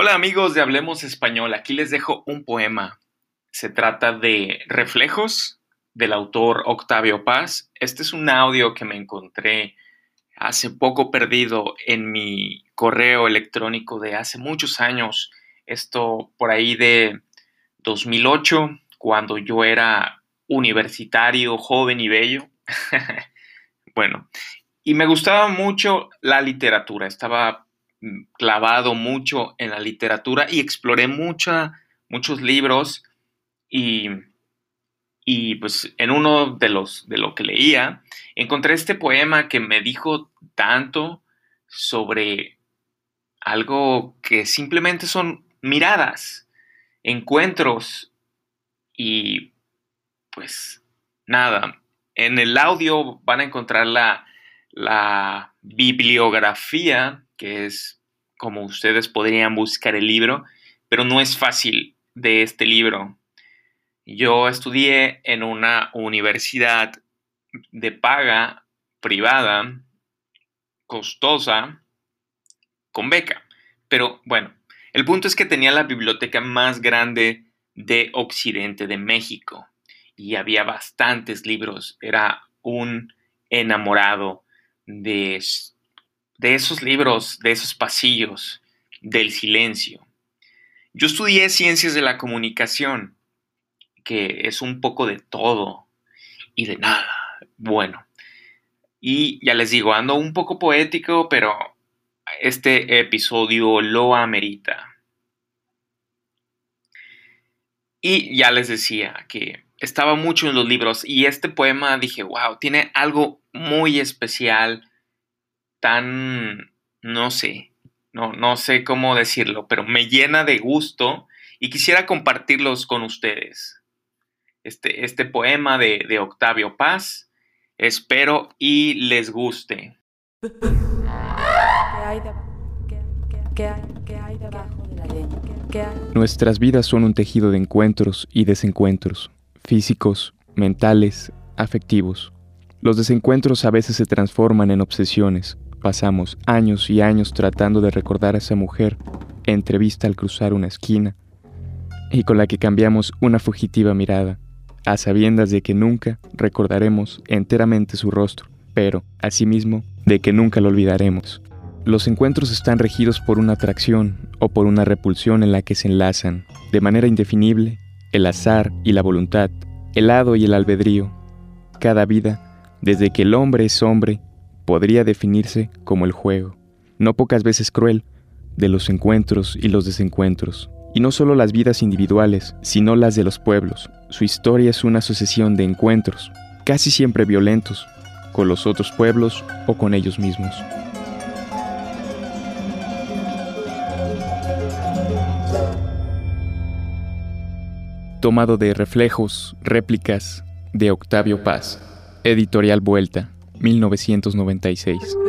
Hola amigos de Hablemos Español, aquí les dejo un poema. Se trata de Reflejos del autor Octavio Paz. Este es un audio que me encontré hace poco perdido en mi correo electrónico de hace muchos años. Esto por ahí de 2008, cuando yo era universitario, joven y bello. bueno, y me gustaba mucho la literatura. Estaba clavado mucho en la literatura y exploré muchos libros y, y, pues en uno de los de lo que leía encontré este poema que me dijo tanto sobre algo que simplemente son miradas, encuentros y pues nada, en el audio van a encontrar la, la bibliografía que es como ustedes podrían buscar el libro, pero no es fácil de este libro. Yo estudié en una universidad de paga privada, costosa, con beca. Pero bueno, el punto es que tenía la biblioteca más grande de Occidente de México y había bastantes libros. Era un enamorado de de esos libros, de esos pasillos, del silencio. Yo estudié ciencias de la comunicación, que es un poco de todo y de nada. Bueno, y ya les digo, ando un poco poético, pero este episodio lo amerita. Y ya les decía que estaba mucho en los libros y este poema dije, wow, tiene algo muy especial tan, no sé, no, no sé cómo decirlo, pero me llena de gusto y quisiera compartirlos con ustedes. Este, este poema de, Octavio Paz, espero y les guste. Nuestras vidas son un tejido de encuentros y desencuentros, físicos, mentales, afectivos. Los desencuentros a veces se transforman en obsesiones, Pasamos años y años tratando de recordar a esa mujer entrevista al cruzar una esquina y con la que cambiamos una fugitiva mirada, a sabiendas de que nunca recordaremos enteramente su rostro, pero, asimismo, de que nunca lo olvidaremos. Los encuentros están regidos por una atracción o por una repulsión en la que se enlazan, de manera indefinible, el azar y la voluntad, el hado y el albedrío. Cada vida, desde que el hombre es hombre, podría definirse como el juego, no pocas veces cruel, de los encuentros y los desencuentros. Y no solo las vidas individuales, sino las de los pueblos. Su historia es una sucesión de encuentros, casi siempre violentos, con los otros pueblos o con ellos mismos. Tomado de Reflejos, Réplicas de Octavio Paz, Editorial Vuelta, 1996.